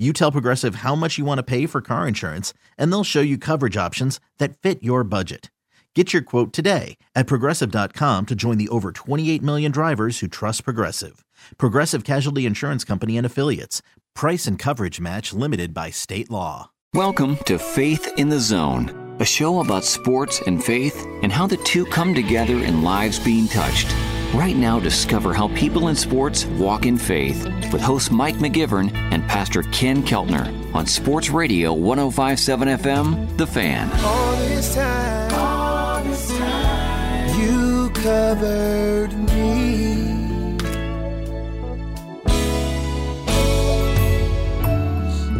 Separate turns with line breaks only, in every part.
You tell Progressive how much you want to pay for car insurance, and they'll show you coverage options that fit your budget. Get your quote today at progressive.com to join the over 28 million drivers who trust Progressive. Progressive Casualty Insurance Company and Affiliates. Price and coverage match limited by state law.
Welcome to Faith in the Zone, a show about sports and faith and how the two come together in lives being touched. Right now, discover how people in sports walk in faith with host Mike McGivern and Pastor Ken Keltner on Sports Radio 1057 FM, The Fan.
All this time, all this time, you covered me.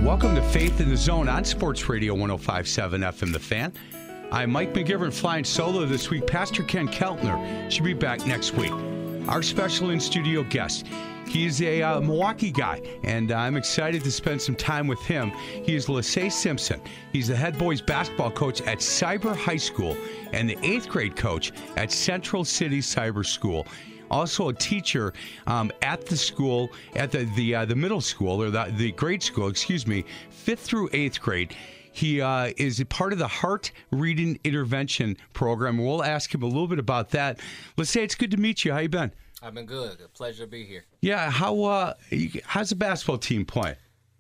Welcome to Faith in the Zone on Sports Radio 1057 FM The Fan. I'm Mike McGivern flying solo this week. Pastor Ken Keltner should be back next week. Our special in studio guest. He's a uh, Milwaukee guy, and I'm excited to spend some time with him. He is Lissay Simpson. He's the head boys basketball coach at Cyber High School and the eighth grade coach at Central City Cyber School also a teacher um, at the school, at the the, uh, the middle school or the, the grade school, excuse me, fifth through eighth grade. He uh, is a part of the Heart Reading Intervention Program. We'll ask him a little bit about that. Let's say it's good to meet you. How you been?
I've been good. A pleasure to be here.
Yeah. How uh, how's the basketball team playing?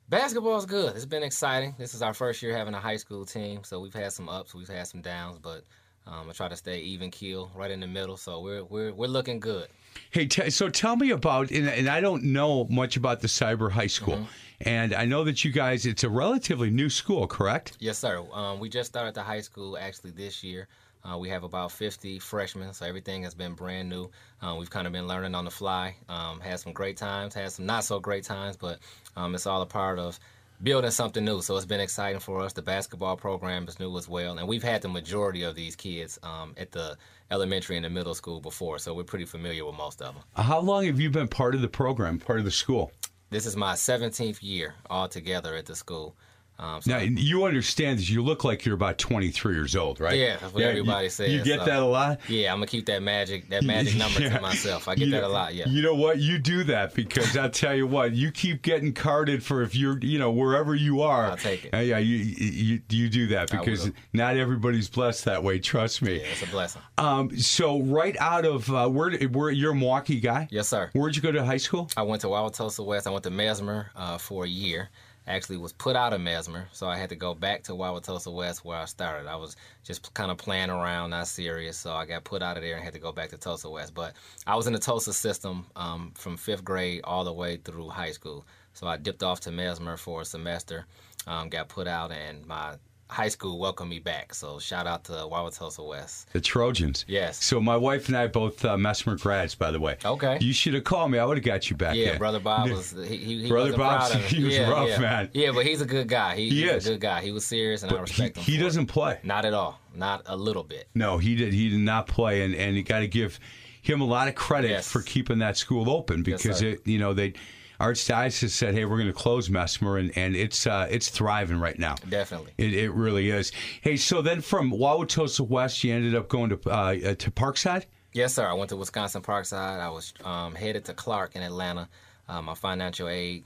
Basketball's good. It's been exciting. This is our first year having a high school team, so we've had some ups, we've had some downs, but um, I try to stay even keel, right in the middle. So we're we're we're looking good.
Hey, t- so tell me about, and, and, I don't know much about the Cyber High School, mm-hmm. And I know that you guys, it's a relatively new school, correct?
Yes, sir. Um, we just started the high school actually this year. Uh, we have about 50 freshmen, so everything has been brand new. Uh, we've kind of been learning on the fly. Um, had some great times, had some not so great times, but um, it's all a part of building something new. So it's been exciting for us. The basketball program is new as well, and we've had the majority of these kids um, at the elementary and the middle school before, so we're pretty familiar with most of them.
How long have you been part of the program, part of the school?
This is my 17th year altogether at the school.
Um, so now you understand that you look like you're about 23 years old, right?
Yeah, that's what yeah, everybody
you,
says.
You get
so,
that a lot.
Yeah, I'm gonna keep that magic that magic number yeah. to myself. I get you that a lot. Yeah.
You know what? You do that because I tell you what, you keep getting carded for if you're, you know, wherever you are.
I'll take it.
Uh, yeah, you, you you do that because not everybody's blessed that way. Trust me.
Yeah, it's a blessing.
Um, so right out of uh, where where you're a Milwaukee guy?
Yes, sir.
Where'd you go to high school?
I went to Wauwatosa West. I went to Messmer uh, for a year actually was put out of Messmer, so I had to go back to Wauwatosa West where I started. I was just kind of playing around, not serious, so I got put out of there and had to go back to Tosa West. But I was in the Tosa system um, from fifth grade all the way through high school. So I dipped off to Messmer for a semester, um, got put out, and my high school welcomed me back. So shout out to Wauwatosa West.
The Trojans.
Yes.
So my wife and I both uh, Messmer grads, by the way.
Okay.
You should have called me. I would have got you back.
Yeah, brother Bob was he, he,
brother
Bob.
He was
yeah,
rough,
yeah.
man.
Yeah, but he's a good guy. He,
he
he's
is
a good guy. He was serious, and but I respect
he,
him.
He doesn't
it.
play.
Not at all. Not a little bit.
No, he did. He did not play, and and you got to give him a lot of credit
yes.
for keeping that school open because
yes,
it, you know, they Archdiocese said, "Hey, we're going to close Messmer," and, and it's uh, it's thriving right now.
Definitely,
it, it really is. Hey, so then from Wauwatosa West, you ended up going to uh, to Parkside.
Yes, sir. I went to Wisconsin Parkside. I was um, headed to Clark in Atlanta. Uh, my financial aid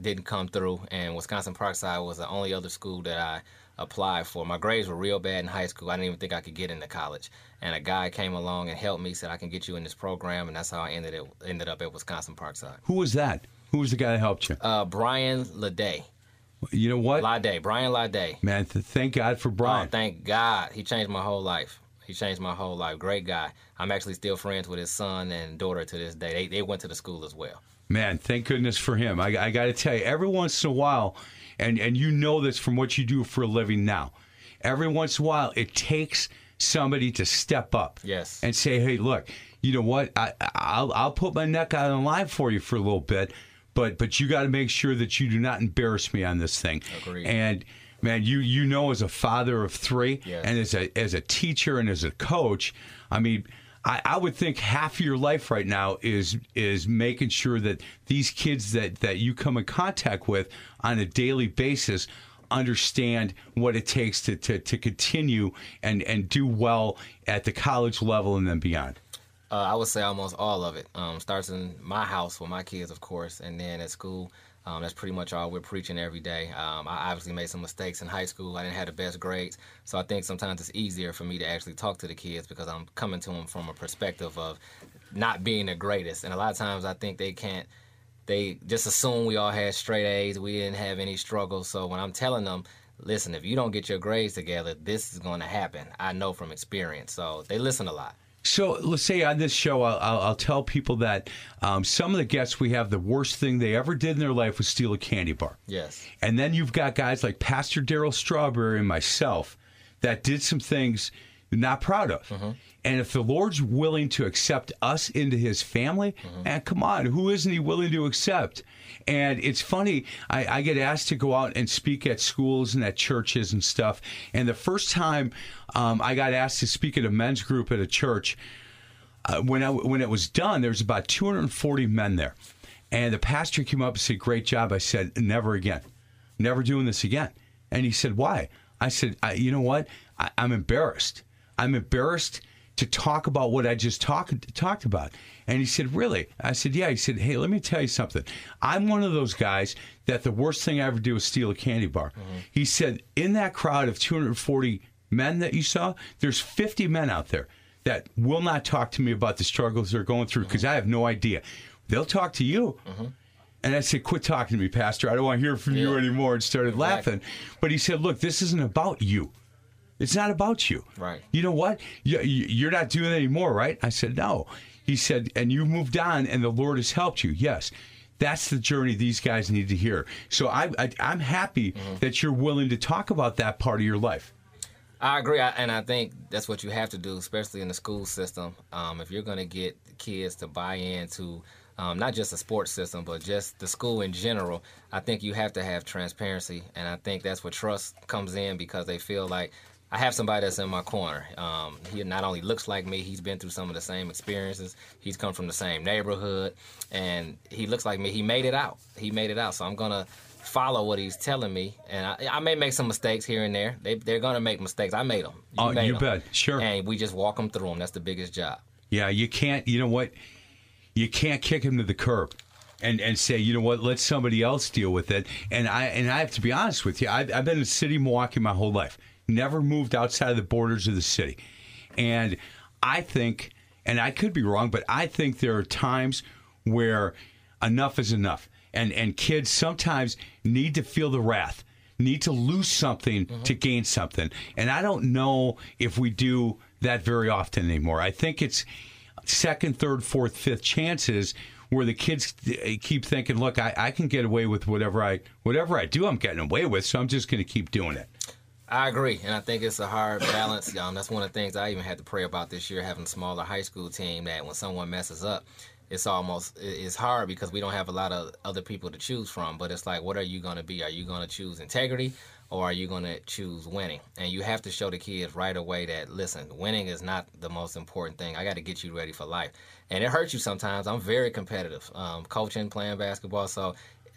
didn't come through, and Wisconsin Parkside was the only other school that I applied for. My grades were real bad in high school. I didn't even think I could get into college. And a guy came along and helped me, said I can get you in this program, and that's how I ended it, ended up at Wisconsin Parkside.
Who was that? Who was the guy that helped you?
Uh, Brian Lade.
You know what?
Lade. Brian Lade.
Man, th- thank God for Brian.
Oh, thank God. He changed my whole life. He changed my whole life. Great guy. I'm actually still friends with his son and daughter to this day. They, they went to the school as well.
Man, thank goodness for him. I, I got to tell you, every once in a while, and, and you know this from what you do for a living now, every once in a while, it takes somebody to step up
Yes.
and say, hey, look, you know what? I, I'll, I'll put my neck out on the line for you for a little bit, but but you got to make sure that you do not embarrass me on this thing.
Agreed.
And man, you you know, as a father of three,
Yes.
and as a as a teacher and as a coach, I mean. I, I would think half of your life right now is is making sure that these kids that, that you come in contact with on a daily basis understand what it takes to, to, to continue and, and do well at the college level and then beyond.
Uh, I would say almost all of it. Um, starts in my house with my kids, of course, and then at school. Um, that's pretty much all we're preaching every day. Um, I obviously made some mistakes in high school. I didn't have the best grades, so I think sometimes it's easier for me to actually talk to the kids because I'm coming to them from a perspective of not being the greatest. And a lot of times I think they can't. They just assume we all had straight A's. We didn't have any struggles. So when I'm telling them, listen, if you don't get your grades together, this is going to happen. I know from experience. So they listen a lot.
So let's say on this show, I'll, I'll, I'll tell people that um, some of the guests we have, the worst thing they ever did in their life was steal a candy bar.
Yes.
And then you've got guys like Pastor Darryl Strawberry and myself that did some things you're not proud of. And if the Lord's willing to accept us into his family, and come on, who isn't he willing to accept? And it's funny, I, I get asked to go out and speak at schools and at churches and stuff. And the first time um, I got asked to speak at a men's group at a church, uh, when I, when it was done, there was about 240 men there, and the pastor came up and said, "Great job." I said, "Never again, never doing this again." And he said, "Why?" I said, I, "You know what? I, I'm embarrassed. I'm embarrassed to talk about what I just talked talked about." And he said, "Really?" I said, "Yeah." He said, "Hey, let me tell you something. I'm one of those guys that the worst thing I ever do is steal a candy bar." Mm-hmm. He said, "In that crowd of 240 men that you saw, there's 50 men out there." that will not talk to me about the struggles they're going through because mm-hmm. I have no idea. They'll talk to you. Mm-hmm. And I said, quit talking to me, Pastor. I don't want to hear from you anymore. And started laughing. But he said, look, this isn't about you. It's not about you.
Right.
You know what? You- you- You're not doing it anymore, right? I said, no. He said, and you moved on and the Lord has helped you. Yes. That's the journey these guys need to hear. So I, I, I'm happy that you're willing to talk about that part of your life.
I agree, I, and I think that's what you have to do, especially in the school system. Um, if you're going to get kids to buy into um, not just the sports system, but just the school in general, I think you have to have transparency, and I think that's where trust comes in because they feel like I have somebody that's in my corner. Um, he not only looks like me, he's been through some of the same experiences. He's come from the same neighborhood, and he looks like me. He made it out. He made it out. So I'm gonna follow what he's telling me, and I, I may make some mistakes here and there. They, they're gonna make mistakes. I made them.
Oh,
made
you bet. Sure.
And we just walk them through them. That's the biggest job.
Yeah, you can't. You know what? You can't kick him to the curb, and and say, you know what? Let somebody else deal with it. And I and I have to be honest with you. I've, I've been in the city of Milwaukee my whole life. Never moved outside of the borders of the city, and I think, and I could be wrong, but I think there are times where enough is enough, and and kids sometimes need to feel the wrath need to lose something mm-hmm. to gain something. And I don't know if we do that very often anymore. I think it's second, third, fourth, fifth chances where the kids eh, keep thinking, "Look, I, I can get away with whatever I whatever I do. I'm getting away with, so I'm just going to keep doing it."
I agree, and I think it's a hard balance. Um, that's one of the things I even had to pray about this year, having a smaller high school team. That when someone messes up, it's almost it's hard because we don't have a lot of other people to choose from. But it's like, what are you going to be? Are you going to choose integrity, or are you going to choose winning? And you have to show the kids right away that listen, winning is not the most important thing. I got to get you ready for life, and it hurts you sometimes. I'm very competitive, um, coaching, playing basketball, so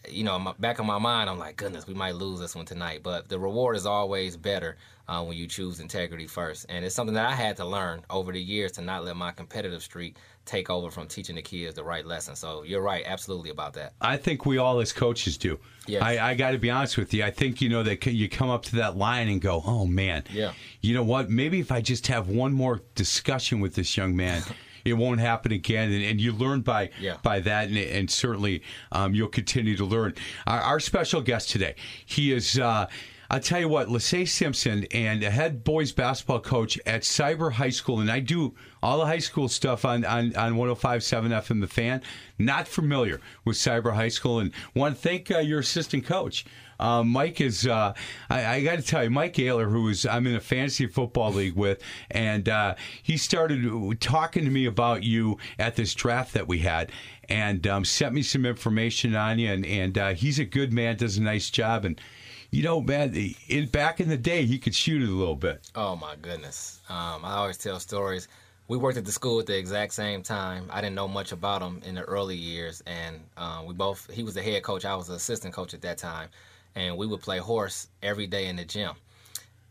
you know, my, back in my mind, I'm like, goodness, we might lose this one tonight. But the reward is always better uh, when you choose integrity first. And it's something that I had to learn over the years to not let my competitive streak take over from teaching the kids the right lesson. So you're right, absolutely about that.
I think we all as coaches do.
Yes.
I, I got to be honest with you. I think you know that you come up to that line and go, "Oh man,
Yeah.
You know what? Maybe if I just have one more discussion with this young man." It won't happen again, and, and you learn by
Yeah.
by that, and, and certainly um, you'll continue to learn. Our, our special guest today, he is uh, I'll tell you what, Lachey Simpson and the head boys basketball coach at Cyber High School, and I do all the high school stuff on, on, on 105.7 FM The Fan. Not familiar with Cyber High School, and want to thank uh, your assistant coach. Uh, Mike is, uh, I, I got to tell you, Mike Ayler, who is I'm in a fantasy football league with, and uh, he started talking to me about you at this draft that we had, and um, sent me some information on you, and, and uh, he's a good man, does a nice job, and you know, man, in, back in the day, he could shoot it a little bit.
Oh my goodness! Um, I always tell stories. We worked at the school at the exact same time. I didn't know much about him in the early years, and uh, we both. He was the head coach. I was the assistant coach at that time, and we would play horse every day in the gym.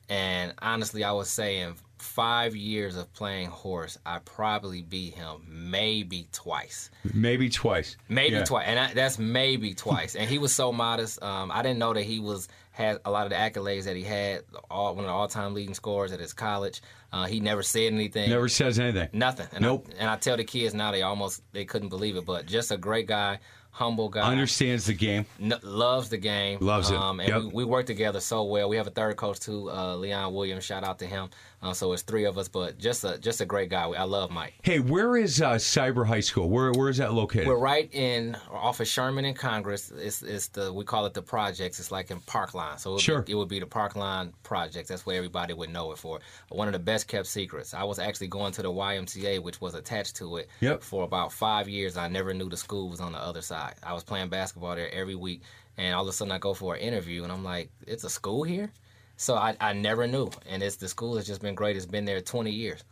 And honestly, I was saying five years of playing horse, I probably beat him maybe twice.
Maybe twice.
Maybe yeah. twice, and I, that's maybe twice. and he was so modest. Um, I didn't know that he was had a lot of the accolades that he had. All, one of the all-time leading scorers at his college. Uh, he never said anything.
Never says anything.
Nothing. And
nope.
I, and I tell the kids now they almost they couldn't believe it, but just a great guy humble guy.
Understands the game.
N- loves the game.
Loves it.
Um, and
yep.
we, we, work together so well. We have a third coach too, uh, Leon Williams. Shout out to him. Uh, so it's three of us, but just a just a great guy. I love Mike.
Hey, where is uh, Cyber High School? Where where is that located?
We're right in off of Sherman and Congress. It's, it's the we call it the projects. It's like in Parklawn. So it would,
sure.
be, it would be the Parklawn projects. That's where everybody would know it for. One of the best kept secrets. I was actually going to the YMCA, which was attached to it,
yep.
for about five years. I never knew the school was on the other side. I was playing basketball there every week, and all of a sudden I go for an interview, and I'm like, "It's a school here." So I, I never knew, and it's the school has just been great. It's been there 20 years.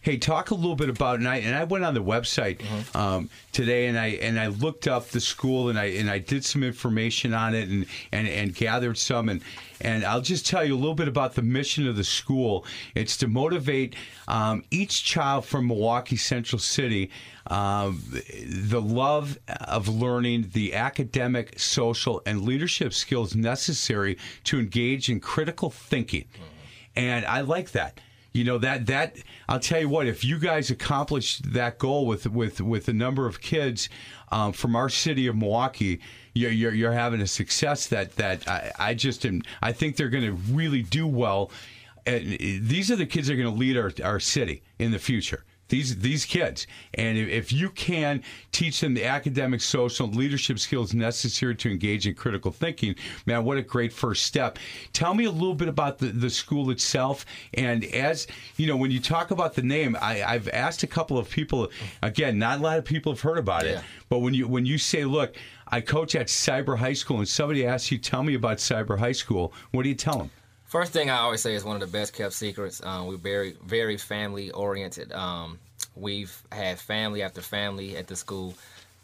Hey, talk a little bit about and I and I went on the website
mm-hmm.
um, today and I and I looked up the school and I and I did some information on it and, and, and gathered some and and I'll just tell you a little bit about the mission of the school. It's to motivate um, each child from Milwaukee Central City um, the love of learning the academic, social, and leadership skills necessary to engage in critical thinking. Mm-hmm. And I like that you know that that I'll tell you what if you guys accomplish that goal with with with a number of kids um, from our city of Milwaukee you're, you're, you're having a success that that I, I just am I think they're going to really do well. And these are the kids that are going to lead our, our city in the future these these kids. And if you can teach them the academic, social, leadership skills necessary to engage in critical thinking, man, what a great first step. Tell me a little bit about the, the school itself. And as you know, when you talk about the name, I, have asked a couple of people. Again, not a lot of people have heard about
yeah.
it. But when you when you say, look, I coach at Cyber High School, and somebody asks you, tell me about Cyber High School, what do you tell them?
First thing I always say is one of the best kept secrets. Um, we're very, very family oriented. Um, we've had family after family at the school.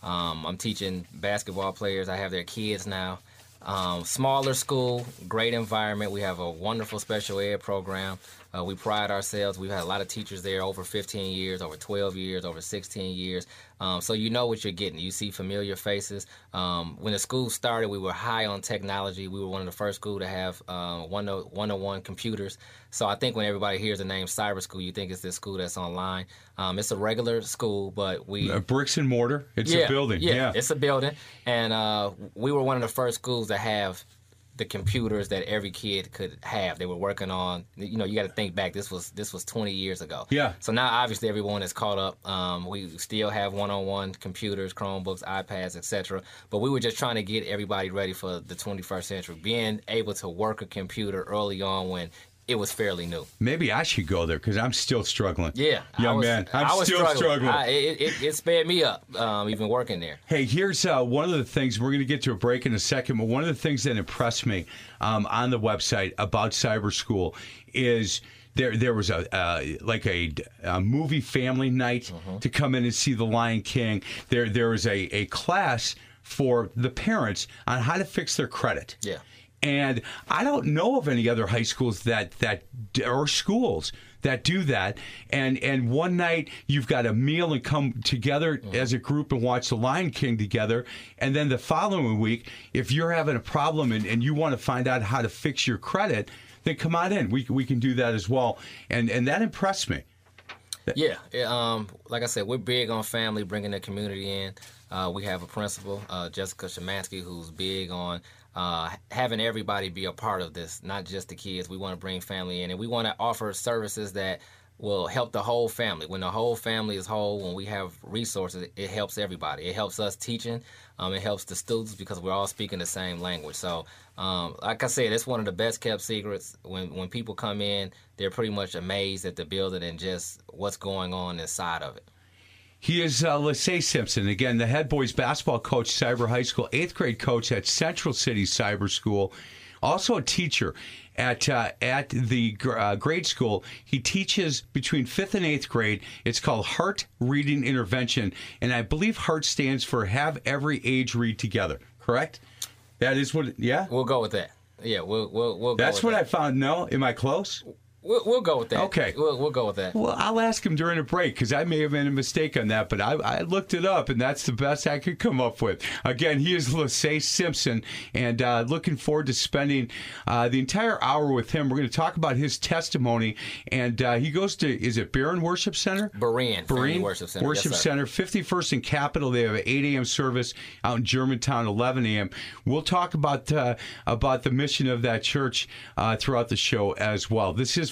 Um, I'm teaching basketball players. I have their kids now. Um, smaller school, great environment. We have a wonderful special ed program. Uh, we pride ourselves. We've had a lot of teachers there over 15 years, over 12 years, over 16 years. Um, so you know what you're getting. You see familiar faces. Um, when the school started, we were high on technology. We were one of the first school to have uh, one-on-one computers. So I think when everybody hears the name Cyber School, you think it's this school that's online. Um, it's a regular school, but we
uh, bricks and mortar. It's
yeah,
a building.
Yeah,
yeah,
it's a building, and uh, we were one of the first schools to have the computers that every kid could have. They were working on. You know, you got to think back. This was this was 20 years ago.
Yeah.
So now obviously everyone is caught up. Um, we still have one-on-one computers, Chromebooks, iPads, etc. But we were just trying to get everybody ready for the 21st century. Being able to work a computer early on when it was fairly new.
Maybe I should go there because I'm still struggling.
Yeah,
young
was,
man, I'm
I was
still
struggling.
struggling.
I, it, it, it, sped me up, um, even working there.
Hey, here's uh, one of the things. We're going to get to a break in a second, but one of the things that impressed me um, on the website about Cyber School is there there was a uh, like a, a, movie family night
mm-hmm.
to come in and see The Lion King. There there was a, a class for the parents on how to fix their credit.
Yeah.
And I don't know of any other high schools that that or schools that do that. And and one night you've got a meal and come together mm-hmm. as a group and watch The Lion King together. And then the following week, if you're having a problem and, and you want to find out how to fix your credit, then come on in. We we can do that as well. And and that impressed me.
Yeah, um, like I said, we're big on family, bringing the community in. Uh, we have a principal, uh, Jessica Shemansky, who's big on uh, having everybody be a part of this, not just the kids. We want to bring family in, and we want to offer services that will help the whole family. When the whole family is whole, when we have resources, it helps everybody. It helps us teaching. Um, it helps the students because we're all speaking the same language. So, um, like I said, it's one of the best kept secrets. When when people come in, they're pretty much amazed at the building and just what's going on inside of it.
He is uh, Lissay Simpson, again, the head boys basketball coach, Cyber High School, eighth grade coach at Central City Cyber School, also a teacher at uh, at the uh, grade school. He teaches between fifth and eighth grade. It's called Heart Reading Intervention, and I believe Heart stands for Have Every Age Read Together. Correct? That is what. Yeah,
we'll go with that. Yeah, we'll we'll, we'll
That's what
that.
I found. No, am I close?
We'll, we'll go with that.
Okay.
We'll, we'll go with that.
Well, I'll ask him during a break because I may have made a mistake on that, but I, I, looked it up and that's the best I could come up with. Again, he is Lissay Simpson and uh, looking forward to spending uh, the entire hour with him. We're going to talk about his testimony and uh, he goes to, is it Barron Worship Center?
Berean.
Berean
Worship Center.
Worship
yes,
Center, 51st and Capitol. They have an 8 a.m. service out in Germantown, 11 a.m. We'll talk about, uh, about the mission of that church uh, throughout the show as well. This is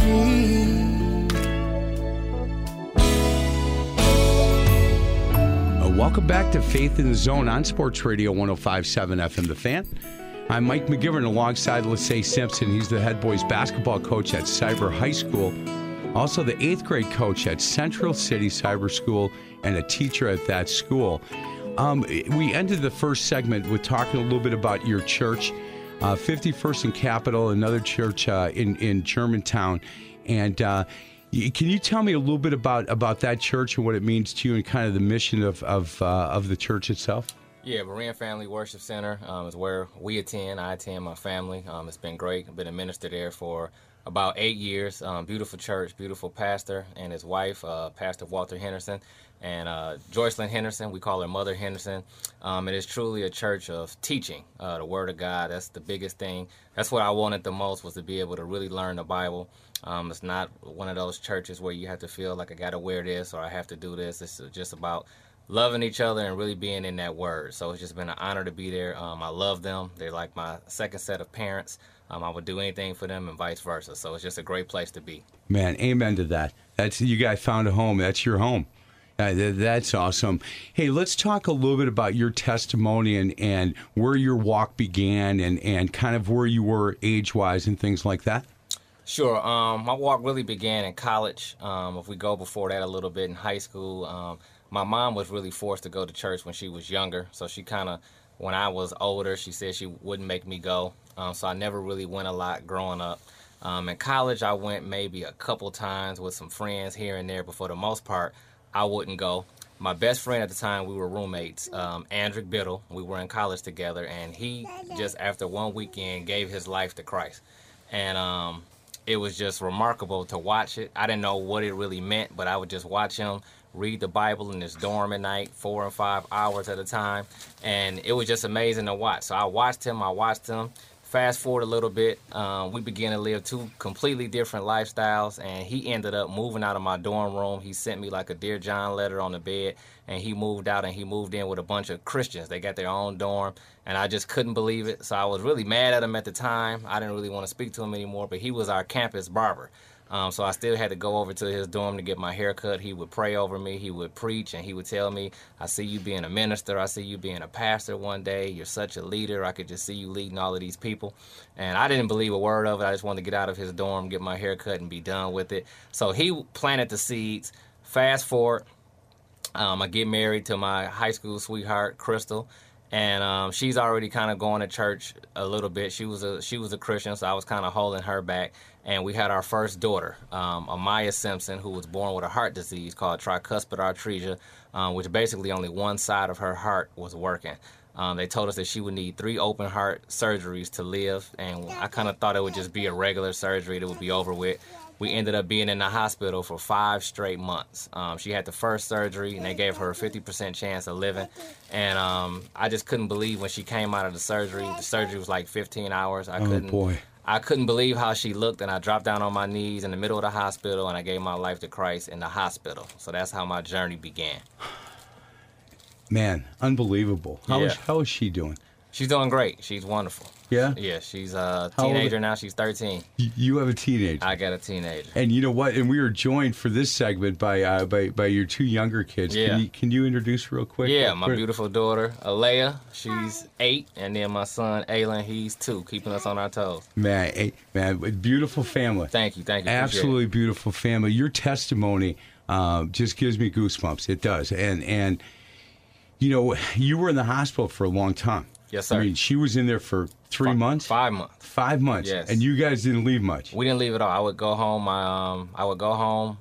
Welcome back to Faith in the Zone on Sports Radio 1057 FM The Fan. I'm Mike McGivern alongside Lissay Simpson. He's the head boys basketball coach at Cyber High School, also the eighth grade coach at Central City Cyber School, and a teacher at that school. Um, we ended the first segment with talking a little bit about your church, uh, 51st and Capitol, another church uh, in, in Germantown. And uh, can you tell me a little bit about, about that church and what it means to you and kind of the mission of, of, uh, of the church itself?
Yeah, Berean Family Worship Center um, is where we attend. I attend my family. Um, it's been great. I've been a minister there for about eight years. Um, beautiful church, beautiful pastor and his wife, uh, Pastor Walter Henderson, and uh, Joycelyn Henderson. We call her Mother Henderson. Um, it is truly a church of teaching uh, the Word of God. That's the biggest thing. That's what I wanted the most was to be able to really learn the Bible. Um, it's not one of those churches where you have to feel like I got to wear this or I have to do this. It's just about loving each other and really being in that word. So it's just been an honor to be there. Um, I love them. They're like my second set of parents. Um, I would do anything for them and vice versa. So it's just a great place to be.
Man, amen to that. That's you guys found a home. That's your home. Uh, that's awesome. Hey, let's talk a little bit about your testimony and, and where your walk began and, and kind of where you were age wise and things like that.
Sure. Um, my walk really began in college. Um, if we go before that a little bit in high school, um, my mom was really forced to go to church when she was younger. So she kind of, when I was older, she said she wouldn't make me go. Um, so I never really went a lot growing up. Um, in college, I went maybe a couple times with some friends here and there, but for the most part, I wouldn't go. My best friend at the time, we were roommates, um, Andrew Biddle. We were in college together, and he just after one weekend gave his life to Christ. And um, it was just remarkable to watch it. I didn't know what it really meant, but I would just watch him read the Bible in his dorm at night, four and five hours at a time, and it was just amazing to watch. So I watched him. I watched him. Fast forward a little bit, um, we began to live two completely different lifestyles, and he ended up moving out of my dorm room. He sent me like a Dear John letter on the bed, and he moved out and he moved in with a bunch of Christians. They got their own dorm, and I just couldn't believe it. So I was really mad at him at the time. I didn't really want to speak to him anymore, but he was our campus barber. Um, so I still had to go over to his dorm to get my hair cut. He would pray over me. He would preach, and he would tell me, "I see you being a minister. I see you being a pastor one day. You're such a leader. I could just see you leading all of these people." And I didn't believe a word of it. I just wanted to get out of his dorm, get my hair cut, and be done with it. So he planted the seeds. Fast forward, um, I get married to my high school sweetheart, Crystal and um, she's already kind of going to church a little bit. She was a she was a Christian, so I was kind of holding her back. And we had our first daughter, um, Amaya Simpson, who was born with a heart disease called tricuspid atresia, um, which basically only one side of her heart was working. Um, they told us that she would need three open heart surgeries to live, and I kind of thought it would just be a regular surgery that would be over with. We ended up being in the hospital for five straight months. Um, she had the first surgery, and they gave her a 50% chance of living. And um, I just couldn't believe when she came out of the surgery. The surgery was like 15 hours. I
Oh,
couldn't.
boy.
I couldn't believe how she looked, and I dropped down on my knees in the middle of the hospital, and I gave my life to Christ in the hospital. So that's how my journey began.
Man, unbelievable. How is
Yeah.
how is she doing?
She's doing great. She's wonderful.
Yeah?
Yeah, she's a
How
teenager now. She's 13.
You, have a teenager.
I got a teenager.
and you know what? And we were joined for this segment by uh, by by your two younger kids.
Yeah.
Can you can you introduce real quick?
Yeah, my
What-
beautiful daughter, Alea, she's eight, and then my son, Aylin, he's two, keeping us on our toes.
Man, eh, man, beautiful family.
Thank you, thank you.
Absolutely beautiful family. Your testimony uh, just gives me goosebumps. It does. And and you know, you were in the hospital for a long time.
Yes, sir.
I mean, she was in there for three months.
Five months.
Five months.
Yes.
And you guys didn't leave much.
We didn't leave at all. I would go home. I, um, I would go home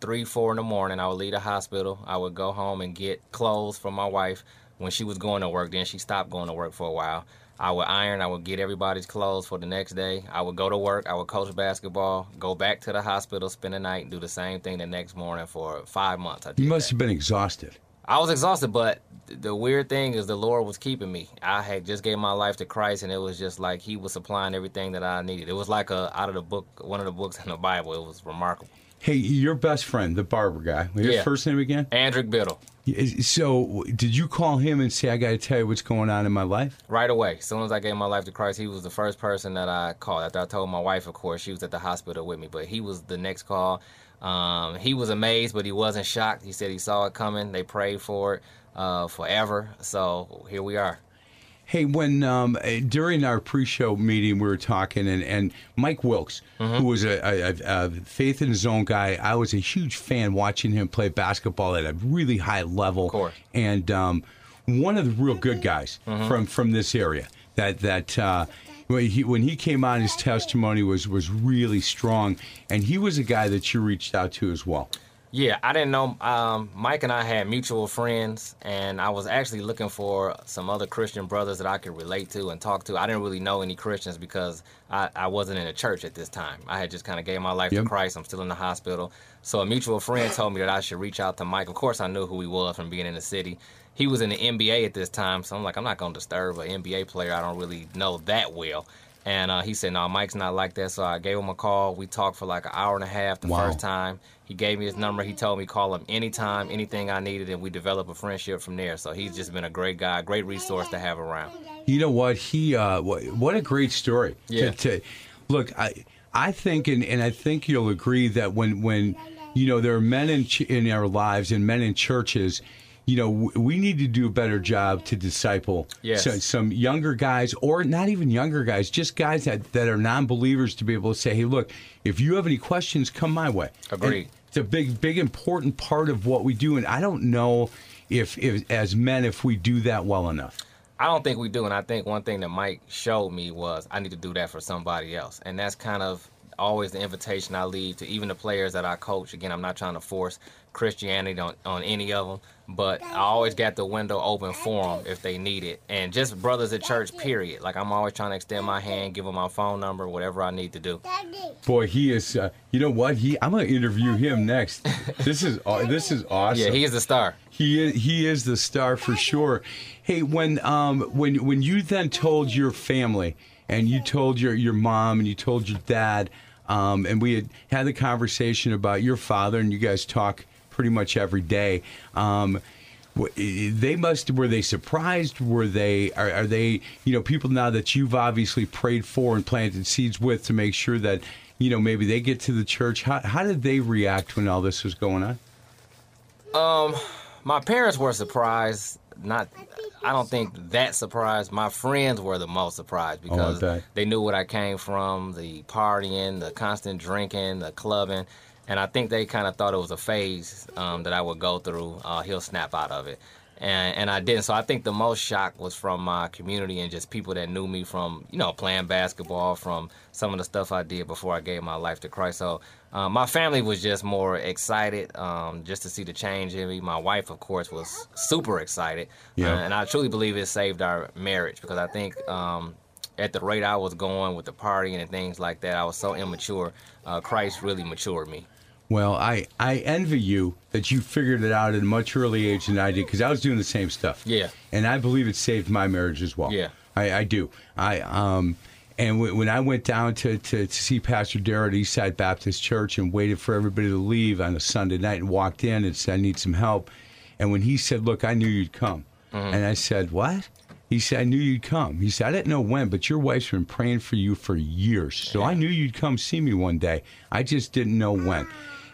three, four in the morning. I would leave the hospital. I would go home and get clothes from my wife when she was going to work. Then she stopped going to work for a while. I would iron. I would get everybody's clothes for the next day. I would go to work. I would coach basketball. Go back to the hospital, spend the night, and do the same thing the next morning for five months. I
You must
that.
have been exhausted.
I was exhausted, but the weird thing is the Lord was keeping me. I had just gave my life to Christ, and it was just like He was supplying everything that I needed. It was like a out of the book, one of the books in the Bible. It was remarkable.
Hey, your best friend, the barber guy. His
Yeah.
first name again?
Andrick Biddle,
So, did you call him and say, "I got to tell you what's going on in my life"?
right away. As soon as I gave my life to Christ, he was the first person that I called. After I told my wife, of course, she was at the hospital with me, but he was the next call. Um, he was amazed, but he wasn't shocked. He said he saw it coming. They prayed for it uh, forever. So here we are.
Hey, when um, uh, during our pre-show meeting, we were talking, and, and Mike Wilks,
Mm-hmm.
who was a, a, a Faith in the Zone guy, I was a huge fan watching him play basketball at a really high level.
Of course.
And um, one of the real good guys
Mm-hmm.
from from this area that that. Uh, when he, when he came on, his testimony was, was really strong, and he was a guy that you reached out to as well.
Yeah, I didn't know. Um, Mike and I had mutual friends, and I was actually looking for some other Christian brothers that I could relate to and talk to. I didn't really know any Christians because I, I wasn't in a church at this time. I had just kind of gave my life
Yep.
to Christ. I'm still in the hospital. So a mutual friend told me that I should reach out to Mike. Of course, I knew who he was from being in the city. He was in the NBA at this time, so I'm like, I'm not going to disturb an NBA player I don't really know that well. And uh, he said, no, Mike's not like that. So I gave him a call. We talked for like an hour and a half the
Wow.
first time. He gave me his number. He told me call him anytime, anything I needed, and we developed a friendship from there. So he's just been a great guy, great resource to have around.
You know what? He uh, what, what a great story.
Yeah.
To, to, look, I I think and, and I think you'll agree that when when you know there are men in ch- in our lives and men in churches. You know, we need to do a better job to disciple
Yes.
so- some younger guys, or not even younger guys, just guys that, that are non-believers, to be able to say, "Hey, look, if you have any questions, come my way." And it's a big, big, important part of what we do, and I don't know if, if as men, if we do that well enough.
I don't think we do, and I think one thing that Mike showed me was I need to do that for somebody else, and that's kind of always the invitation I leave to even the players that I coach. Again, I'm not trying to force Christianity on, on any of them, but I always got the window open for them if they need it, and just brothers at church. Period. Like I'm always trying to extend my hand, give them my phone number, whatever I need to do.
Boy, he is. Uh, you know what? He. I'm going to interview him next. This is. aw- This is awesome.
Yeah, he is the star.
He is. He is the star for sure. Hey, when um when when you then told your family and you told your your mom and you told your dad um and we had had the conversation about your father and you guys talk pretty much every day um. They must. Were they surprised? Were they? Are, are they? You know, people now that you've obviously prayed for and planted seeds with to make sure that you know maybe they get to the church. How how did they react when all this was going on?
My parents were surprised. Not, I don't think that surprised. My friends were the most surprised because
bet.
they knew what I came from the partying, the constant drinking, the clubbing. And I think they kind of thought it was a phase um, that I would go through. Uh, he'll snap out of it. and and I didn't. So I think the most shock was from my community and just people that knew me from you know playing basketball, from some of the stuff I did before I gave my life to Christ. So uh, my family was just more excited um, just to see the change in me. My wife, of course, was super excited,
Yeah.
uh, and I truly believe it saved our marriage because I think. Um, at the rate I was going with the partying and things like that, I was so immature. Uh, Christ really matured me.
Well, I, I envy you that you figured it out at a much early age than I did because I was doing the same stuff.
Yeah.
And I believe it saved my marriage as well.
Yeah.
I, I do. I um and w- when I went down to, to, to see Pastor Darrell at Eastside Baptist Church and waited for everybody to leave on a Sunday night and walked in and said, I need some help. And when he said, Look, I knew you'd come. And I said, What? He said, I knew you'd come. He said, I didn't know when, but your wife's been praying for you for years. So I knew you'd come see me one day. I just didn't know when.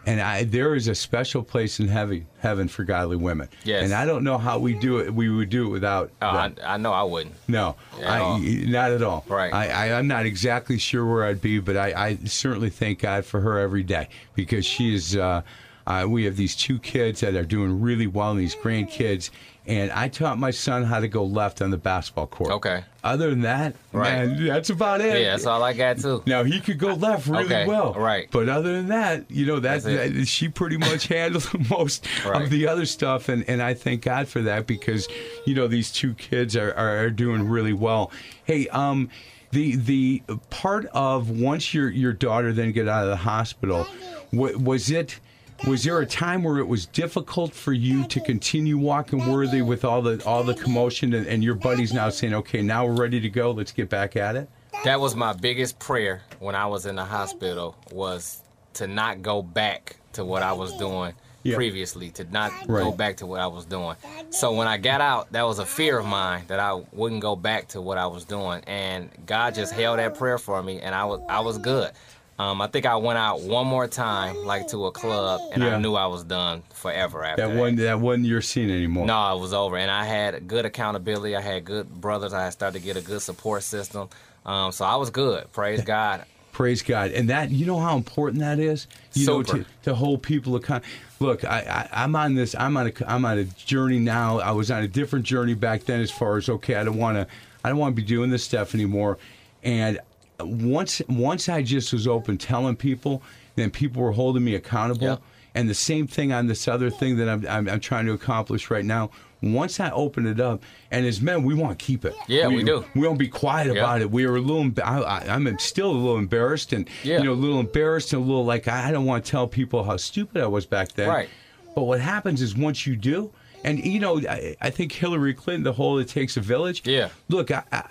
And I, there is a special place in heaven, heaven for godly women.
Yes.
And I don't know how we do it. We would do it without.
Oh. I, I know I wouldn't.
No,
At
I, not at all.
Right.
I, I, I'm not exactly sure where I'd be, but I, I certainly thank God for her every day because she is. Uh, uh, we have these two kids that are doing really well, and these grandkids. And I taught my son how to go left on the basketball court.
Okay.
Other than that,
Right.
man, that's about it.
Yeah, that's all I got too.
Now he could go left really
Okay,
well,
right.
But other than that, you know that,
That's
that she pretty much handled most
Right.
of the other stuff, and, and I thank God for that because you know these two kids are, are, are doing really well. Hey, um, the the part of once your your daughter then get out of the hospital, wa- was it? Was there a time where it was difficult for you to continue walking worthy with all the all the commotion and, and your buddies now saying, okay, now we're ready to go, let's get back at it?
That was my biggest prayer when I was in the hospital was to not go back to what I was doing
Yeah.
previously, to not go back to what I was doing. So when I got out, that was a fear of mine that I wouldn't go back to what I was doing, and God just held that prayer for me, and I was I was good. Um, I think I went out one more time, like to a club, and
Yeah.
I knew I was done forever after
That one that one you're seeing anymore.
No, it was over, and I had good accountability. I had good brothers. I had started to get a good support system. Um, so I was good. Praise God.
Praise God. And that, you know how important that is? You know, to, to hold people accountable. Look, I, I, I'm on this, I'm on a, I'm on a journey now. I was on a different journey back then as far as, okay, I don't want to, I don't want to be doing this stuff anymore. And once, once I just was open telling people, then people were holding me accountable.
Yeah.
And the same thing on this other thing that I'm, I'm, I'm trying to accomplish right now. Once I open it up, and as men, we want to keep it.
Yeah, we do.
We don't be quiet
Yeah.
about it. We were a little. I, I, I'm still a little embarrassed, and
Yeah.
you know, a little embarrassed and a little like I don't want to tell people how stupid I was back then.
Right.
But what happens is once you do, and you know, I, I think Hillary Clinton, the whole "it takes a village."
Yeah.
Look, I, I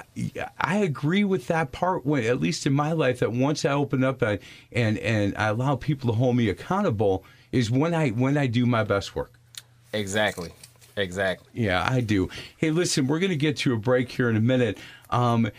I agree with that part. When at least in my life, that once I open up and and and I allow people to hold me accountable, is when I when I do my best work.
Exactly. Exactly.
Yeah, I do. Hey, listen, we're going to get to a break here in a minute. Um,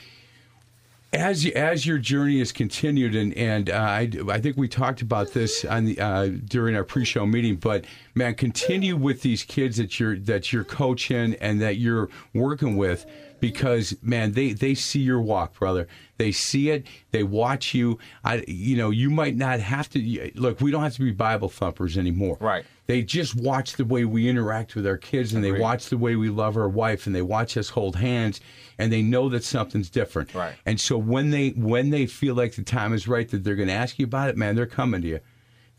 as as your journey has continued, and and uh, I, I think we talked about this on the uh, during our pre-show meeting, but man, continue with these kids that you're that you're coaching and that you're working with, because man, they they see your walk, brother. They see it. They watch you. I, you know, you might not have to look. We don't have to be Bible thumpers anymore.
Right.
They just watch the way we interact with our kids, and they
Agreed.
watch the way we love our wife, and they watch us hold hands, and they know that something's different.
Right.
And so when they when they feel like the time is right that they're going to ask you about it, man, they're coming to you.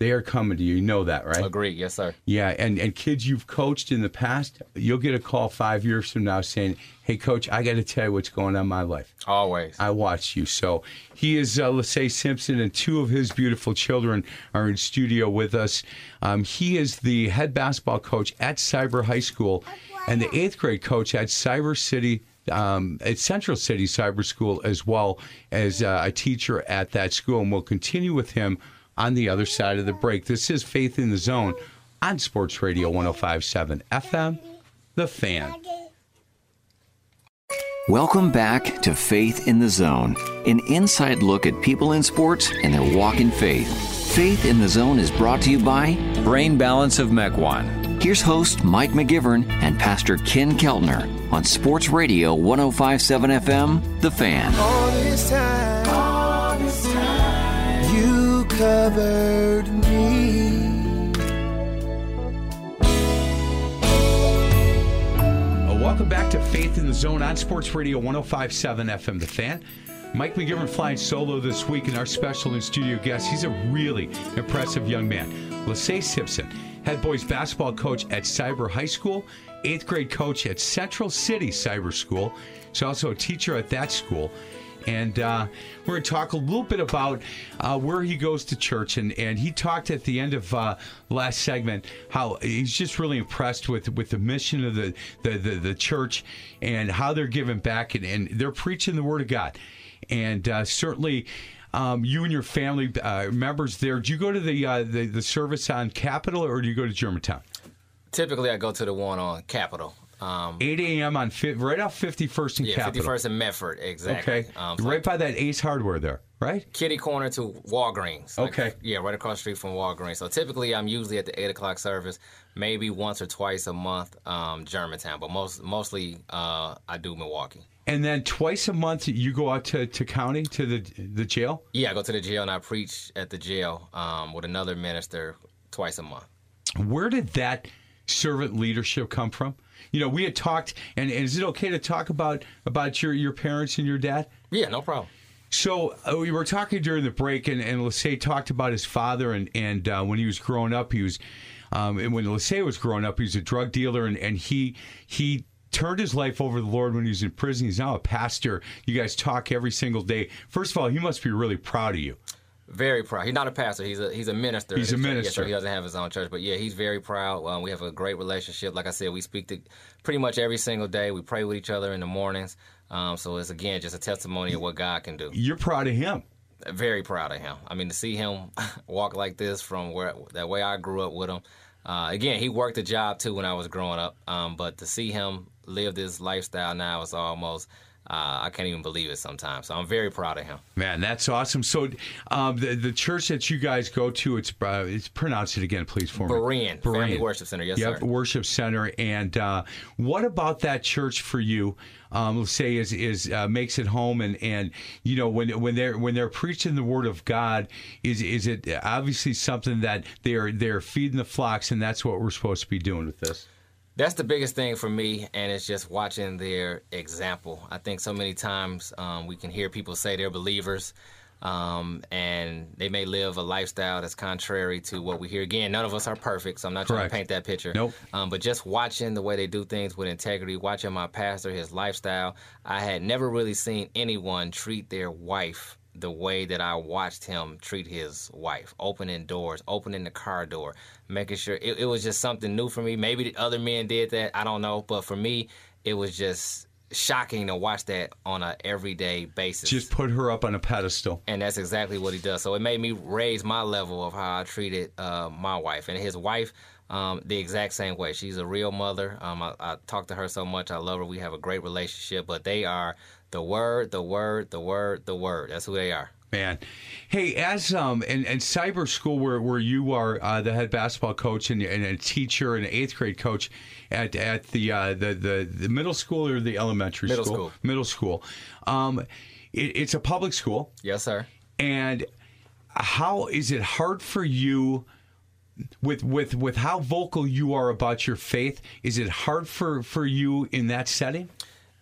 They are coming to you. You know that, right?
Agree. Yes, sir.
Yeah, and, and kids you've coached in the past, you'll get a call five years from now saying, "Hey, coach, I got to tell you what's going on in my life.
Always.
I watch you." So he is uh, Lissay Simpson, and two of his beautiful children are in studio with us. Um, he is the head basketball coach at Cyber High School, and the eighth grade coach at Cyber City. Um, at Central City Cyber School, as well as uh, a teacher at that school, and we'll continue with him on the other side of the break. This is Faith in the Zone on Sports Radio 1057 FM, The Fan.
Welcome back to Faith in the Zone, an inside look at people in sports and their walk in faith. Faith in the Zone is brought to you by
Brain Balance of Mequon.
Here's host Mike McGivern and Pastor Ken Keltner on Sports Radio 1057 FM, The Fan.
Covered me.
Uh, welcome back to Faith in the Zone on Sports Radio 1057 FM The Fan. Mike McGivern flying solo this week, and our special in studio guest, he's a really impressive young man. Lachey Simpson, head boys basketball coach at Cyber High School, eighth grade coach at Central City Cyber School. He's also a teacher at that school. And uh, we're going to talk a little bit about uh, where he goes to church. And, and he talked at the end of uh, last segment how he's just really impressed with, with the mission of the, the, the, the church and how they're giving back and, and they're preaching the Word of God. And uh, certainly, um, you and your family uh, members there. Do you go to the, uh, the the service on Capitol or do you go to Germantown?
Typically, I go to the one on Capitol.
Um, 8 a.m. on fi- right off 51st and
yeah,
Capitol.
51st and Medford, exactly.
Okay, um, so right by that Ace Hardware there, right?
Kitty corner to Walgreens.
Like, okay.
Yeah, right across the street from Walgreens. So typically, I'm usually at the eight o'clock service, maybe once or twice a month, um, Germantown, but most mostly uh, I do Milwaukee.
And then twice a month, you go out to, to county to the the jail.
Yeah, I go to the jail and I preach at the jail um, with another minister twice a month.
Where did that servant leadership come from? You know, we had talked, and, and is it okay to talk about about your your parents and your dad?
Yeah, no problem.
So uh, we were talking during the break, and, and Lachey talked about his father, and and uh, when he was growing up, he was, um, and when Lachey was growing up, he was a drug dealer, and, and he he turned his life over to the Lord when he was in prison. He's now a pastor. You guys talk every single day. First of all, he must be really proud of you.
Very proud. He's not a pastor. He's a he's a minister.
He's a minister.
He doesn't have his own church, but yeah, he's very proud. Um, we have a great relationship. Like I said, we speak to pretty much every single day. We pray with each other in the mornings. Um, so it's again just a testimony of what God can do.
You're proud of him.
Very proud of him. I mean, to see him walk like this from where that way I grew up with him. Uh, again, he worked a job too when I was growing up. Um, but to see him live this lifestyle now is almost uh, I can't even believe it sometimes. So I'm very proud of him.
Man, that's awesome. So um, the the church that you guys go to, it's uh, it's pronounce it again, please, for
Berean, me. Berean Family Worship Center. Yes,
yep,
sir.
Worship Center. And uh, what about that church for you? Um, let's say is is uh, makes it home, and and you know when when they're when they're preaching the word of God, is is it obviously something that they're they're feeding the flocks, and that's what we're supposed to be doing with this
that's the biggest thing for me, and it's just watching their example. I think so many times um, we can hear people say they're believers, um, and they may live a lifestyle that's contrary to what we hear. Again, none of us are perfect, so I'm not
Correct.
trying to paint that picture.
Nope.
Um, but just watching the way they do things with integrity, watching my pastor, his lifestyle, I had never really seen anyone treat their wife the way that I watched him treat his wife, opening doors, opening the car door, making sure it, it, was just something new for me. Maybe the other men did that, I don't know, but for me, it was just shocking to watch that on an everyday basis.
Just put her up on a pedestal,
and that's exactly what he does. So it made me raise my level of how I treated uh, my wife and his wife. Um, the exact same way. She's a real mother. Um, I, I talk to her so much. I love her. We have a great relationship. But they are the word, the word, the word, the word. That's who they are.
Man, hey, as um, and, and cyber school where, where you are uh, the head basketball coach and, and a teacher and an eighth grade coach at at the uh, the, the the middle school or the elementary
middle
school?
school.
Middle school. Um, it, it's a public school.
Yes, sir.
And how is it hard for you? with with with how vocal you are about your faith is it hard for for you in that setting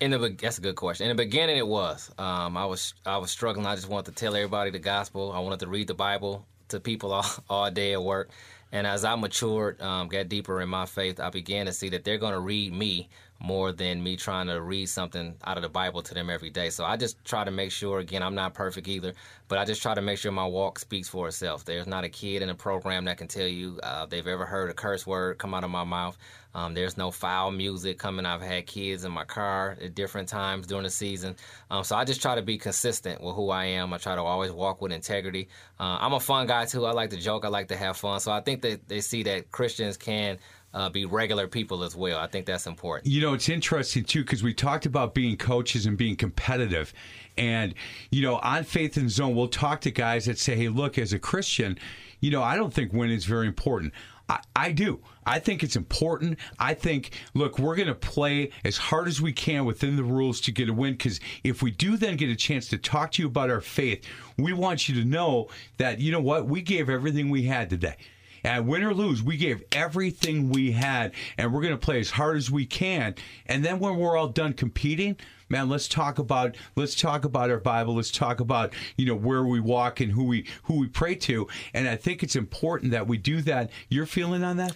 in the that's a good question. In the beginning, it was. Um, I was I was struggling. I just wanted to tell everybody the gospel. I wanted to read the Bible to people all, all day at work. And as I matured, um, got deeper in my faith, I began to see that they're going to read me more than me trying to read something out of the Bible to them every day. So I just try to make sure, again, I'm not perfect either, but I just try to make sure my walk speaks for itself. There's not a kid in a program that can tell you uh, they've ever heard a curse word come out of my mouth. Um, there's no foul music coming. I've had kids in my car at different times during the season. Um, so I just try to be consistent with who I am. I try to always walk with integrity. Uh, I'm a fun guy too. I like to joke. I like to have fun. So I think that they see that Christians can uh, be regular people as well. I think that's important.
You know, it's interesting too because we talked about being coaches and being competitive, and you know, on Faith and Zone, we'll talk to guys that say, "Hey, look, as a Christian, you know, I don't think winning is very important." I, I do. I think it's important. I think, look, we're going to play as hard as we can within the rules to get a win because if we do then get a chance to talk to you about our faith, we want you to know that, you know what, we gave everything we had today And win or lose, we gave everything we had, and we're going to play as hard as we can. And then when we're all done competing, man, let's talk about let's talk about our Bible. Let's talk about you know where we walk and who we who we pray to. And I think it's important that we do that. You're feeling on that?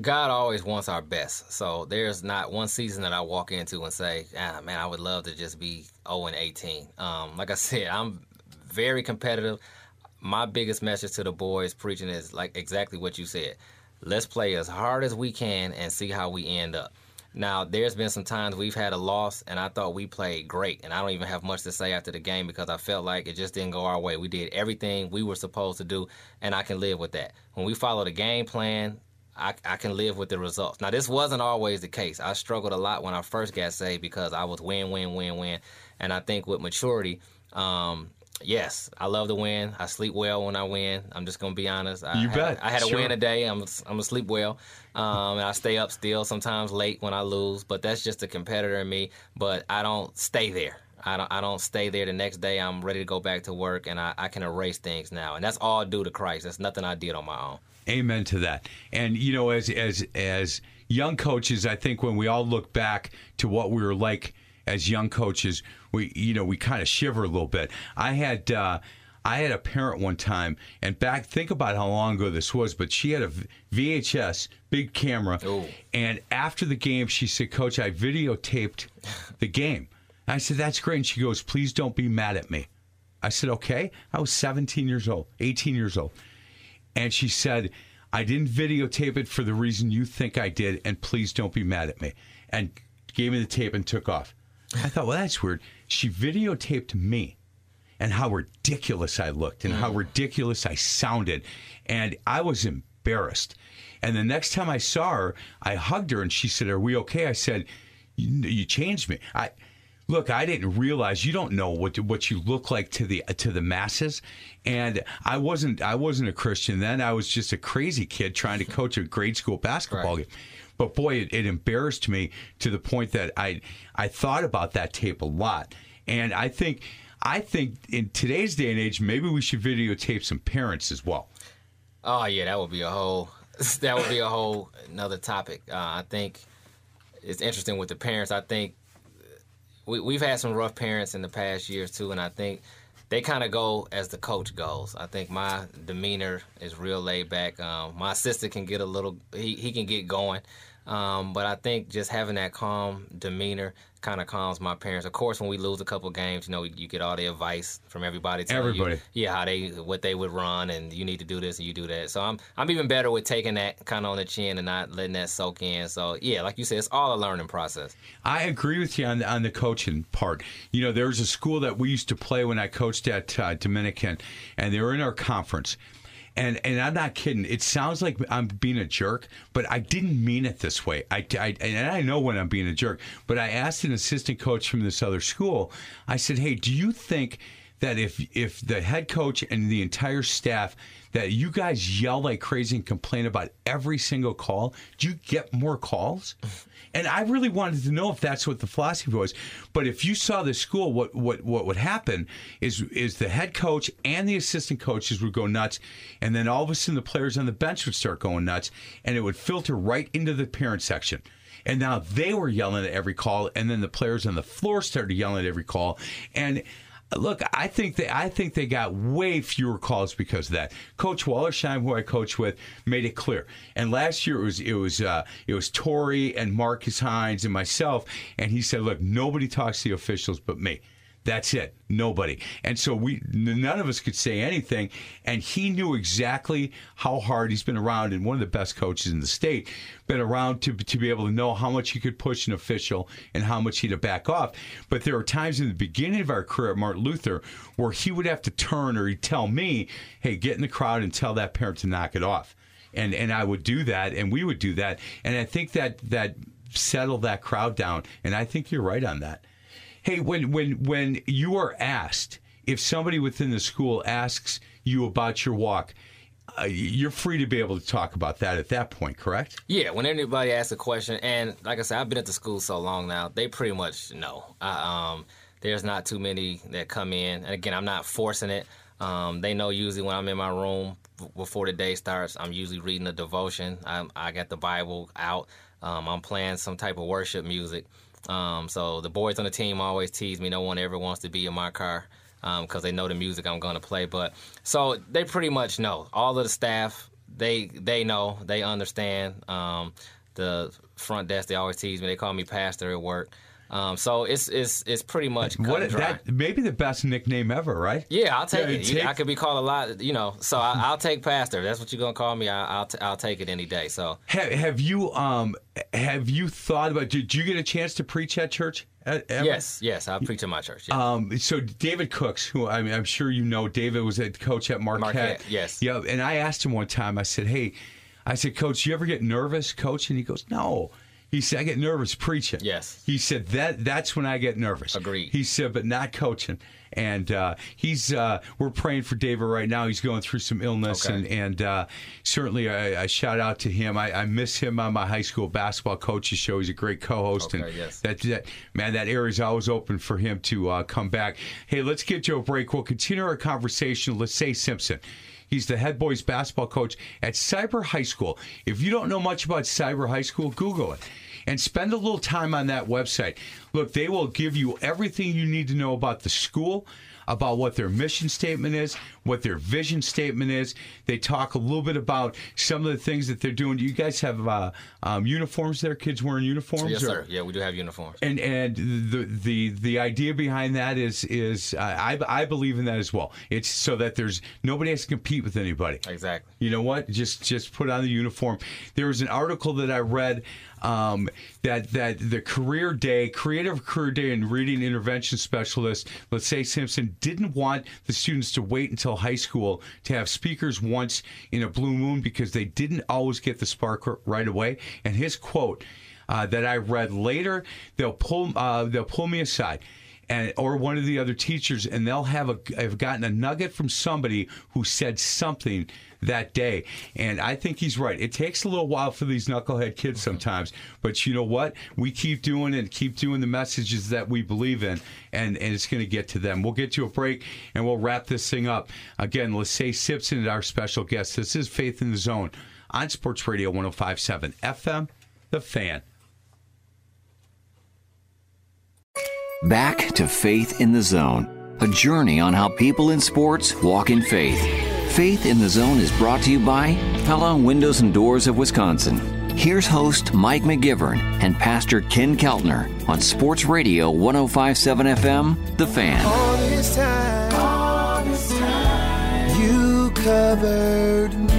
God always wants our best. So there's not one season that I walk into and say, ah, man, I would love to just be 0 and 18. Um, like I said, I'm very competitive. My biggest message to the boys preaching is like exactly what you said. Let's play as hard as we can and see how we end up. Now, there's been some times we've had a loss, and I thought we played great. And I don't even have much to say after the game because I felt like it just didn't go our way. We did everything we were supposed to do, and I can live with that. When we follow the game plan, I, I can live with the results. Now, this wasn't always the case. I struggled a lot when I first got saved because I was win, win, win, win. And I think with maturity, um, Yes, I love to win. I sleep well when I win. I'm just gonna be honest. I
you
had,
bet.
I had a
sure.
win a day. I'm I'm gonna sleep well, um, and I stay up still sometimes late when I lose. But that's just a competitor in me. But I don't stay there. I don't I don't stay there. The next day I'm ready to go back to work, and I, I can erase things now. And that's all due to Christ. That's nothing I did on my own.
Amen to that. And you know, as as as young coaches, I think when we all look back to what we were like as young coaches, we you know we kind of shiver a little bit. I had. Uh, I had a parent one time, and back think about how long ago this was, but she had a VHS big camera,
Ooh.
and after the game, she said, "Coach, I videotaped the game." I said, "That's great," and she goes, "Please don't be mad at me." I said, "Okay." I was 17 years old, 18 years old, and she said, "I didn't videotape it for the reason you think I did, and please don't be mad at me," and gave me the tape and took off. I thought, well, that's weird. She videotaped me and how ridiculous I looked and how mm. ridiculous I sounded. And I was embarrassed. And the next time I saw her, I hugged her and she said, Are we okay? I said, You, you changed me. I. Look, I didn't realize you don't know what what you look like to the to the masses, and I wasn't I wasn't a Christian then. I was just a crazy kid trying to coach a grade school basketball game. But boy, it, it embarrassed me to the point that I I thought about that tape a lot, and I think I think in today's day and age, maybe we should videotape some parents as well.
Oh yeah, that would be a whole that would be a whole another topic. Uh, I think it's interesting with the parents. I think we, we've had some rough parents in the past years too, and I think they kind of go as the coach goes. I think my demeanor is real laid back. Um, my assistant can get a little, he, he can get going. Um, but I think just having that calm demeanor kind of calms my parents. Of course, when we lose a couple games, you know, you get all the advice from everybody. telling you,
Everybody.
yeah, how they what they would run, and you need to do this and you do that. So I'm I'm even better with taking that kind of on the chin and not letting that soak in. So yeah, like you said, it's all a learning process.
I agree with you on the, on the coaching part. You know, there was a school that we used to play when I coached at uh, Dominican, and they were in our conference. And and I'm not kidding. It sounds like I'm being a jerk, but I didn't mean it this way. I, I and I know when I'm being a jerk. But I asked an assistant coach from this other school. I said, "Hey, do you think?" that if if the head coach and the entire staff that you guys yell like crazy and complain about every single call, do you get more calls? And I really wanted to know if that's what the philosophy was. But if you saw the school, what what what would happen is is the head coach and the assistant coaches would go nuts, and then all of a sudden the players on the bench would start going nuts, and it would filter right into the parent section. And now they were yelling at every call, and then the players on the floor started yelling at every call, and Look, I think they I think they got way fewer calls because of that. Coach Wallersheim, who I coach with, made it clear. And last year it was it was uh, it was Tori and Marcus Hines and myself, and he said, "Look, nobody talks to the officials but me." That's it. Nobody. And so we none of us could say anything. And he knew exactly how hard he's been around and one of the best coaches in the state, been around to to be able to know how much he could push an official and how much he'd back off. But there were times in the beginning of our career at Martin Luther where he would have to turn or he'd tell me, hey, get in the crowd and tell that parent to knock it off. And and I would do that and we would do that. And I think that that settled that crowd down. And I think you're right on that. Hey, when when when you are asked if somebody within the school asks you about your walk, uh, you're free to be able to talk about that at that point, correct?
Yeah, when anybody asks a question, and like I said, I've been at the school so long now, they pretty much know. I, um, there's not too many that come in, and again, I'm not forcing it. Um, they know usually when I'm in my room before the day starts, I'm usually reading a devotion. I'm, I got the Bible out. Um, I'm playing some type of worship music. Um, so the boys on the team always tease me. No one ever wants to be in my car because um, they know the music I'm going to play. But so they pretty much know. All of the staff, they they know, they understand. Um, the front desk, they always tease me. They call me pastor at work. Um, so it's it's it's pretty much what that
maybe the best nickname ever, right?
Yeah, I'll take yeah, it. Take... I could be called a lot, you know. So I, will take pastor. That's what you're gonna call me. I, will t- I'll take it any day. So
have, have you um have you thought about? Did you get a chance to preach at church?
Ever? Yes, yes, I preach in my church.
Yeah. Um, so David Cooks, who I mean, I'm sure you know, David was a coach at Marquette. Marquette.
Yes.
Yeah, and I asked him one time. I said, "Hey," I said, "Coach, you ever get nervous, Coach?" And he goes, "No." He said, I get nervous preaching.
Yes.
He said, that that's when I get nervous.
Agreed.
He said, but not coaching. And uh, he's uh, we're praying for David right now. He's going through some illness, okay. and and uh, certainly a, a, shout out to him. I, I, miss him on my high school basketball coaches show. He's a great co-host,
okay,
and
yes.
that that man that area is always open for him to uh, come back. Hey, let's get to a break. We'll continue our conversation. Let's say Simpson. He's the head boys basketball coach at Cyber High School. If you don't know much about Cyber High School, Google it and spend a little time on that website. Look, they will give you everything you need to know about the school, about what their mission statement is, what their vision statement is. They talk a little bit about some of the things that they're doing. Do you guys have uh, um, uniforms there? Kids wearing uniforms?
Yes, or? sir. Yeah, we do have uniforms.
And and the the the idea behind that is is uh, I I believe in that as well. It's so that there's nobody has to compete with anybody.
Exactly.
You know what? Just just put on the uniform. There was an article that I read um, that that the career day, creative career day, and reading intervention specialist, let's say Simpson, didn't want the students to wait until high school to have speakers once in a blue moon because they didn't always get the spark right away. And his quote uh, that I read later, they'll pull uh, they'll pull me aside and or one of the other teachers, and they'll have a have gotten a nugget from somebody who said something that day. And I think he's right. It takes a little while for these knucklehead kids mm-hmm. sometimes, but you know what? We keep doing it, keep doing the messages that we believe in, and, and it's going to get to them. We'll get to a break and we'll wrap this thing up. Again, let's say Simpson is our special guest. This is Faith in the Zone on Sports Radio 1057 FM, The Fan.
Back to Faith in the Zone, a journey on how people in sports walk in faith. Faith in the Zone is brought to you by Pella Windows and Doors of Wisconsin. Here's host Mike McGivern and Pastor Ken Keltner on Sports Radio 1057 FM, The Fan.
All this time, all this time you covered me.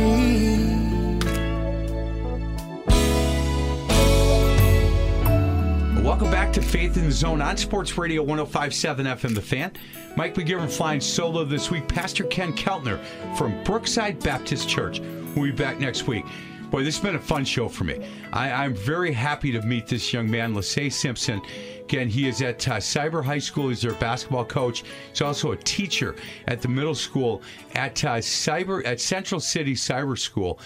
Welcome back to Faith in the Zone on Sports Radio 1057 FM The Fan. Mike McGivern flying solo this week. Pastor Ken Keltner from Brookside Baptist Church. We'll be back next week. Boy, this has been a fun show for me. I, am very happy to meet this young man, Lasay Simpson. Again, he is at uh, Cyber High School. He's their basketball coach. He's also a teacher at the middle school at uh, Cyber at Central City Cyber School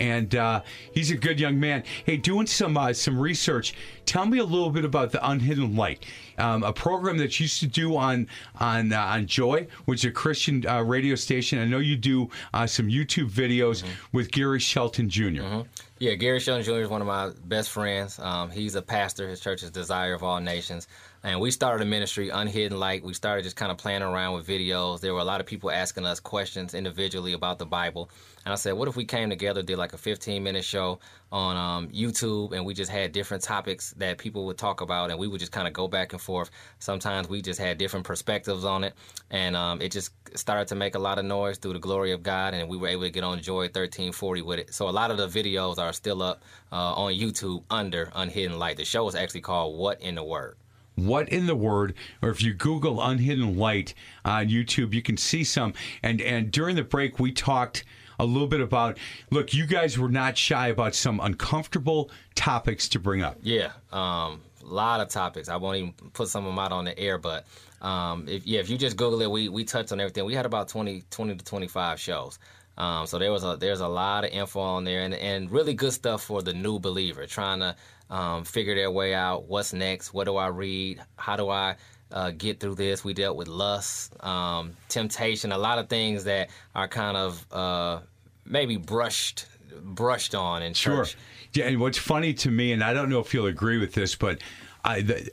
and uh, he's a good young man. Hey, doing some uh, some research. Tell me a little bit about the Unhidden Light, um, a program that you used to do on on uh, on Joy, which is a Christian uh, radio station. I know you do uh, some YouTube videos mm-hmm. with Gary Shelton junior
mm-hmm. Yeah, Gary Shelton Jr. is one of my best friends. Um, he's a pastor. His church is Desire of All Nations. And we started a ministry, Unhidden Light. We started just kind of playing around with videos. There were a lot of people asking us questions individually about the Bible. And I said, what if we came together, did like a 15 minute show on um, YouTube, and we just had different topics that people would talk about, and we would just kind of go back and forth. Sometimes we just had different perspectives on it, and um, it just started to make a lot of noise through the glory of God, and we were able to get on Joy 1340 with it. So a lot of the videos are still up uh, on YouTube under Unhidden Light. The show is actually called What in the Word
what in the word or if you google unhidden light on youtube you can see some. And and during the break we talked a little bit about look you guys were not shy about some uncomfortable topics to bring up.
Yeah um a lot of topics. I won't even put some of them out on the air but um if yeah if you just google it we we touched on everything. We had about 20 20 to 25 shows. Um, so there was a there's a lot of info on there and, and really good stuff for the new believer trying to um, figure their way out. What's next? What do I read? How do I uh, get through this. We dealt with lust, um, temptation, a lot of things that are kind of uh, maybe brushed brushed on in
Sure.
church.
Yeah, and what's funny to me, and I don't know if you'll agree with this, but I. The,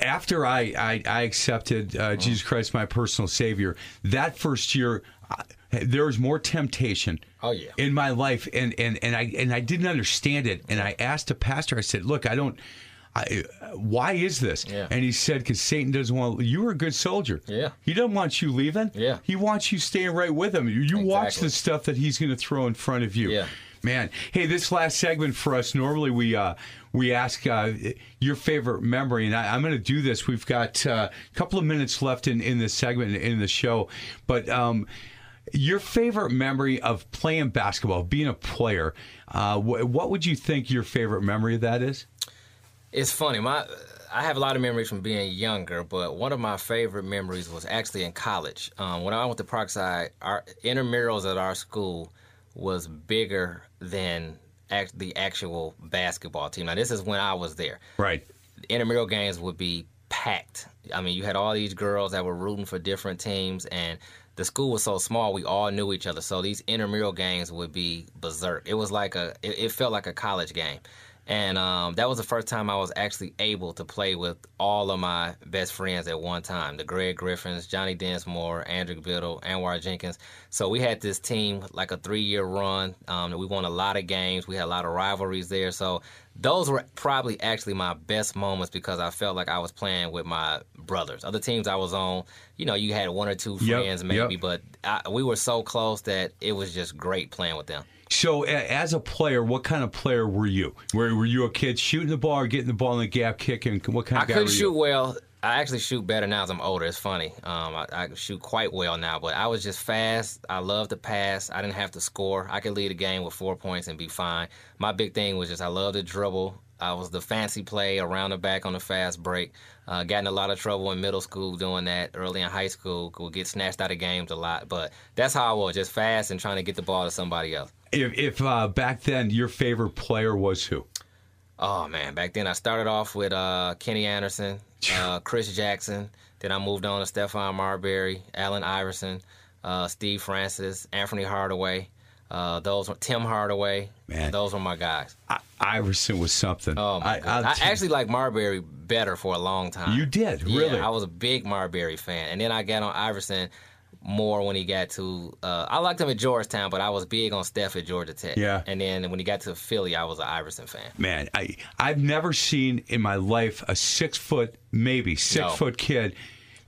after I, I, I accepted uh, Jesus Christ, my personal Savior, that first year, I, there was more temptation
Oh, yeah.
in my life, and, and, and I and I didn't understand it. And I asked a pastor, I said, "Look, I don't. I, why is this?"
Yeah.
And he said, "Because Satan doesn't want. You were a good soldier.
Yeah.
He doesn't want you leaving.
Yeah.
He wants you staying right with him. You, you watch the stuff that he's going to throw in front of you.
Yeah.
Man, hey, this last segment for us. Normally we uh, we ask uh, your favorite memory, and I, I'm going to do this. We've got uh, a couple of minutes left in in this segment in the show, but. Um, your favorite memory of playing basketball, being a player, uh, wh- what would you think your favorite memory of that is?
It's funny. My I have a lot of memories from being younger, but one of my favorite memories was actually in college. Um, when I went to Parkside, our intramurals at our school was bigger than act, the actual basketball team. Now this is when I was there.
Right.
intramural games would be packed. I mean, you had all these girls that were rooting for different teams, and the school was so small, we all knew each other. So these intramural games would be berserk. It was like a, it, it felt like a college game. And um, that was the first time I was actually able to play with all of my best friends at one time the Greg Griffins, Johnny Densmore, Andrew Biddle, Anwar Jenkins. So we had this team, like a three year run. Um, we won a lot of games. We had a lot of rivalries there. So those were probably actually my best moments because I felt like I was playing with my brothers. Other teams I was on, you know, you had one or two
Yep,
friends maybe,
yep.
but I, we were so close that it was just great playing with them.
So, as a player, what kind of player were you? Were, were you a kid shooting the ball or getting the ball in the gap, kicking? What kind
I
of guy
couldn't
were
shoot well. I actually shoot better now as I'm older. It's funny. Um, I, I shoot quite well now, but I was just fast. I loved to pass. I didn't have to score. I could lead a game with four points and be fine. My big thing was just I loved to dribble. I was the fancy play around the back on the fast break. Uh, got in a lot of trouble in middle school doing that. Early in high school, would get snatched out of games a lot. But that's how I was, just fast and trying to get the ball to somebody else.
If, if uh, back then your favorite player was who?
Oh man, back then I started off with uh, Kenny Anderson, uh, Chris Jackson. Then I moved on to Stephon Marbury, Allen Iverson, uh, Steve Francis, Anthony Hardaway. Uh, those were Tim Hardaway.
Man.
those were my guys.
I, Iverson was something.
Oh my
I,
god!
I'll
I actually liked Marbury better for a long time.
You did?
Yeah,
Really?
I was a big Marbury fan, and then I got on Iverson more when he got to. Uh, I liked him at Georgetown, but I was big on Steph at Georgia Tech.
Yeah.
and then when he got to Philly, I was an Iverson fan.
man, I I've never seen in my life a six foot, maybe six
No.
foot kid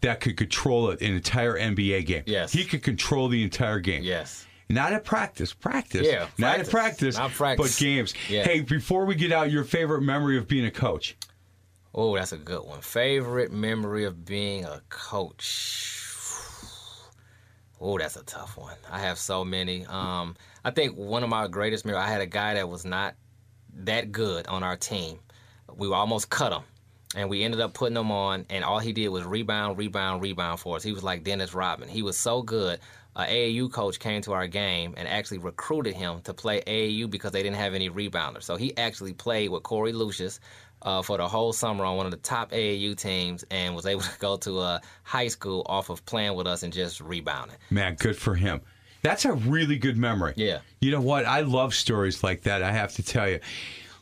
that could control an entire NBA game.
Yes.
he could control the entire game.
Yes.
Not at practice, practice.
Yeah,
not at
practice.
practice,
Not practice.
but games.
Yeah.
Hey, before we get out, your favorite memory of being a coach?
Oh, that's a good one. Favorite memory of being a coach. Oh, that's a tough one. I have so many. Um, I think one of my greatest memories. I had a guy that was not that good on our team. We almost cut him, and we ended up putting him on. And all he did was rebound, rebound, rebound for us. He was like Dennis Rodman. He was so good. A AAU coach came to our game and actually recruited him to play AAU because they didn't have any rebounders. So he actually played with Corey Lucius uh, for the whole summer on one of the top AAU teams and was able to go to a high school off of playing with us and just rebounding.
Man, good for him. That's a really good memory.
Yeah.
You know what? I love stories like that, I have to tell you.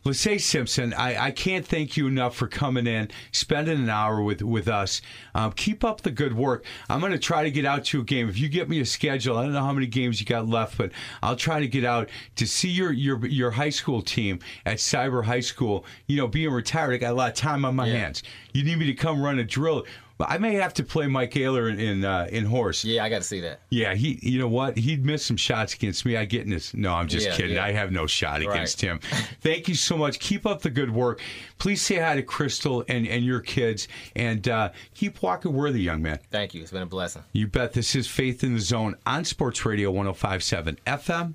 Lachey Simpson, I, I can't thank you enough for coming in, spending an hour with, with us. Um, keep up the good work. I'm going to try to get out to a game. If you get me a schedule, I don't know how many games you got left, but I'll try to get out to see your your, your high school team at Cyber High School. You know, being retired, I got a lot of time on my
Yeah.
hands. You need me to come run a drill. I may have to play Mike Ayler in in, uh, in horse.
Yeah, I got to see that.
Yeah, he. You know what? He'd miss some shots against me. I get in this. No, I'm just
Yeah,
kidding.
yeah.
I have no shot
Right.
against him. Thank you so much. Keep up the good work. Please say hi to Crystal and and your kids, and uh, keep walking worthy, young man.
Thank you. It's been a blessing.
You bet. This is Faith in the Zone on Sports Radio 105.7 FM.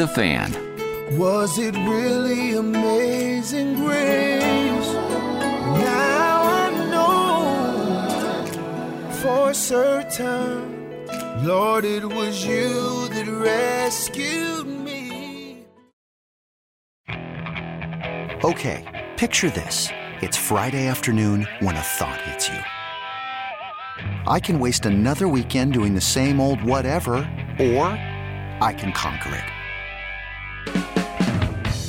The Fan.
Was it really amazing grace? Now I know for certain, Lord, it was you that rescued me.
Okay, picture this. It's Friday afternoon when a thought hits you. I can waste another weekend doing the same old whatever, or I can conquer it.